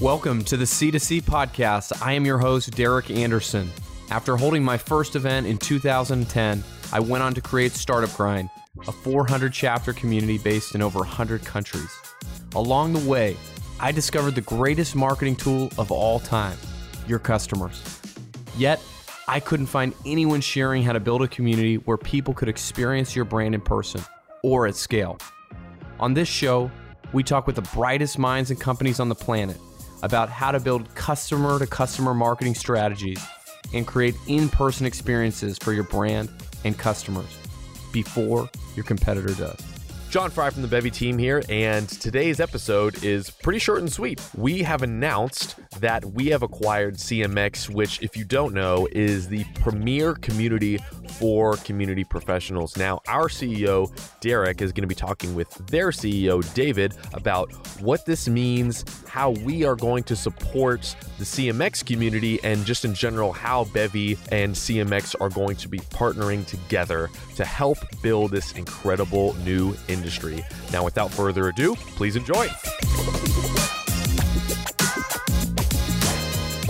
Welcome to the C2C podcast. I am your host, Derek Anderson. After holding my first event in 2010, I went on to create Startup Grind, a 400 chapter community based in over 100 countries. Along the way, I discovered the greatest marketing tool of all time your customers. Yet, I couldn't find anyone sharing how to build a community where people could experience your brand in person or at scale. On this show, we talk with the brightest minds and companies on the planet about how to build customer to customer marketing strategies and create in person experiences for your brand and customers before your competitor does. John Fry from the Bevy team here, and today's episode is pretty short and sweet. We have announced that we have acquired CMX, which, if you don't know, is the premier community for community professionals. Now, our CEO, Derek, is going to be talking with their CEO, David, about what this means, how we are going to support the CMX community, and just in general, how Bevy and CMX are going to be partnering together to help build this incredible new industry. Now, without further ado, please enjoy.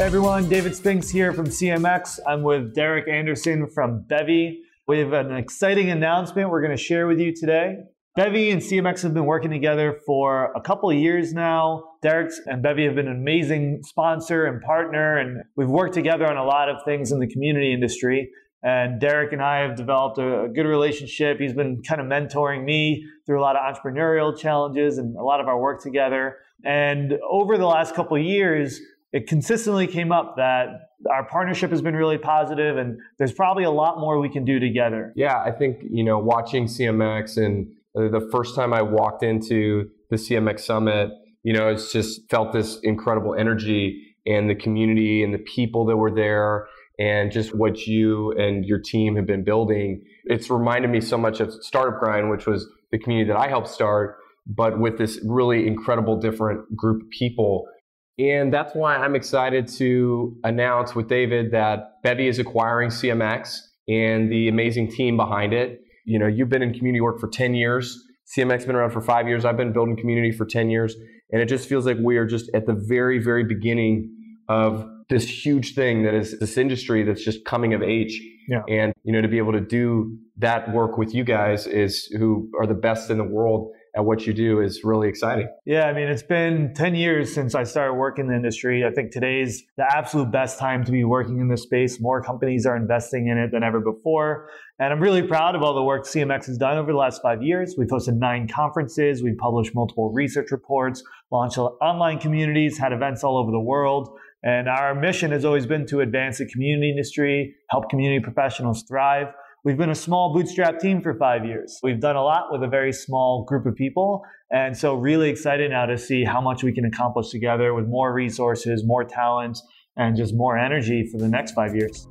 Hey everyone, David Spinks here from CMX. I'm with Derek Anderson from Bevy. We have an exciting announcement we're going to share with you today. Bevy and CMX have been working together for a couple of years now. Derek and Bevy have been an amazing sponsor and partner, and we've worked together on a lot of things in the community industry. And Derek and I have developed a, a good relationship. He's been kind of mentoring me through a lot of entrepreneurial challenges and a lot of our work together. And over the last couple years, it consistently came up that our partnership has been really positive and there's probably a lot more we can do together. Yeah, I think, you know, watching CMX and the first time I walked into the CMX Summit, you know, it's just felt this incredible energy and the community and the people that were there and just what you and your team have been building. It's reminded me so much of Startup Grind, which was the community that I helped start, but with this really incredible different group of people and that's why I'm excited to announce with David that Bevy is acquiring CMX and the amazing team behind it. You know, you've been in community work for 10 years. CMX has been around for five years. I've been building community for 10 years. And it just feels like we are just at the very, very beginning of this huge thing that is this industry that's just coming of age. Yeah. And, you know, to be able to do that work with you guys is who are the best in the world at what you do is really exciting. Yeah, I mean, it's been 10 years since I started working in the industry. I think today's the absolute best time to be working in this space. More companies are investing in it than ever before. And I'm really proud of all the work CMX has done over the last five years. We've hosted nine conferences, we've published multiple research reports, launched online communities, had events all over the world. And our mission has always been to advance the community industry, help community professionals thrive. We've been a small bootstrap team for five years. We've done a lot with a very small group of people. And so, really excited now to see how much we can accomplish together with more resources, more talent, and just more energy for the next five years.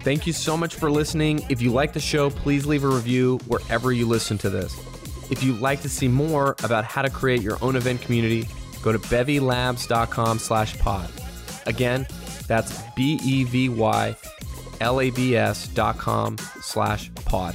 Thank you so much for listening. If you like the show, please leave a review wherever you listen to this. If you'd like to see more about how to create your own event community, go to bevylabs.com slash pod. Again, that's B E V Y labs.com slash pod.